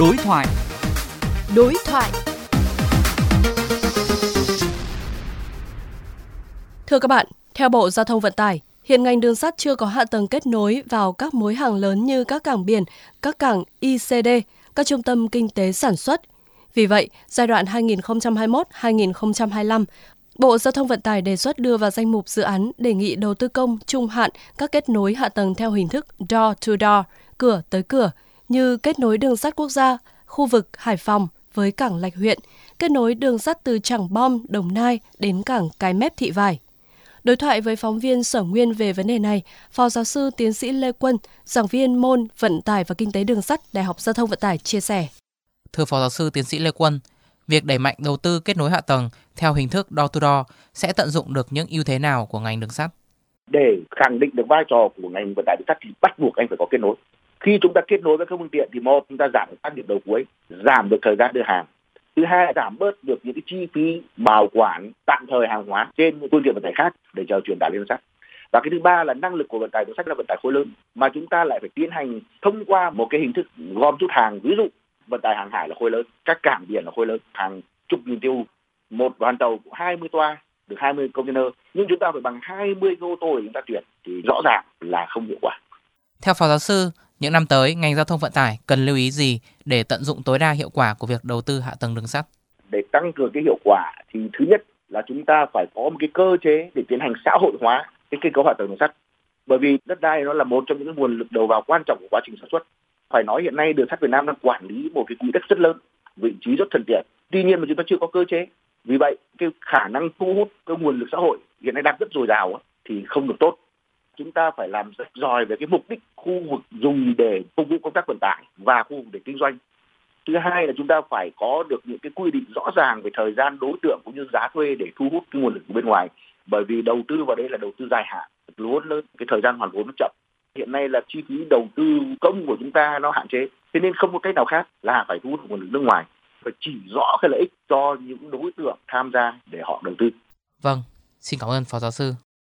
Đối thoại. Đối thoại. Thưa các bạn, theo Bộ Giao thông Vận tải, hiện ngành đường sắt chưa có hạ tầng kết nối vào các mối hàng lớn như các cảng biển, các cảng ICD, các trung tâm kinh tế sản xuất. Vì vậy, giai đoạn 2021-2025, Bộ Giao thông Vận tải đề xuất đưa vào danh mục dự án đề nghị đầu tư công trung hạn các kết nối hạ tầng theo hình thức door to door, cửa tới cửa, như kết nối đường sắt quốc gia, khu vực Hải Phòng với cảng Lạch huyện, kết nối đường sắt từ Trảng Bom, Đồng Nai đến cảng Cái Mép Thị Vải. Đối thoại với phóng viên Sở Nguyên về vấn đề này, Phó giáo sư tiến sĩ Lê Quân, giảng viên môn Vận tải và Kinh tế đường sắt Đại học Giao thông Vận tải chia sẻ. Thưa Phó giáo sư tiến sĩ Lê Quân, việc đẩy mạnh đầu tư kết nối hạ tầng theo hình thức door to door sẽ tận dụng được những ưu thế nào của ngành đường sắt? Để khẳng định được vai trò của ngành vận tải đường sắt thì bắt buộc anh phải có kết nối. Khi chúng ta kết nối với các phương tiện thì một chúng ta giảm các điểm đầu cuối, giảm được thời gian đưa hàng. Thứ hai là giảm bớt được những cái chi phí bảo quản tạm thời hàng hóa trên phương tiện vận tải khác để chờ truyền tải lên đường sắt. Và cái thứ ba là năng lực của vận tải đường sắt là vận tải khối lớn mà chúng ta lại phải tiến hành thông qua một cái hình thức gom rút hàng ví dụ vận tải hàng hải là khối lớn các cảng biển là khối lớn hàng chục nghìn tiêu một đoàn tàu 20 toa được 20 container nhưng chúng ta phải bằng 20 ô tô để chúng ta chuyển thì rõ ràng là không hiệu quả. Theo phó giáo sư, những năm tới ngành giao thông vận tải cần lưu ý gì để tận dụng tối đa hiệu quả của việc đầu tư hạ tầng đường sắt? Để tăng cường cái hiệu quả thì thứ nhất là chúng ta phải có một cái cơ chế để tiến hành xã hội hóa cái kết cấu hạ tầng đường sắt. Bởi vì đất đai nó là một trong những nguồn lực đầu vào quan trọng của quá trình sản xuất phải nói hiện nay đường sắt Việt Nam đang quản lý một cái quỹ đất rất lớn, vị trí rất thuận tiện. Tuy nhiên mà chúng ta chưa có cơ chế. Vì vậy cái khả năng thu hút cái nguồn lực xã hội hiện nay đang rất dồi dào thì không được tốt. Chúng ta phải làm rất giỏi về cái mục đích khu vực dùng để phục vụ công tác vận tải và khu vực để kinh doanh. Thứ hai là chúng ta phải có được những cái quy định rõ ràng về thời gian đối tượng cũng như giá thuê để thu hút cái nguồn lực của bên ngoài. Bởi vì đầu tư vào đây là đầu tư dài hạn, luôn lớn, cái thời gian hoàn vốn nó chậm hiện nay là chi phí đầu tư công của chúng ta nó hạn chế thế nên không có cách nào khác là phải thu hút nguồn lực nước ngoài phải chỉ rõ cái lợi ích cho những đối tượng tham gia để họ đầu tư vâng xin cảm ơn phó giáo sư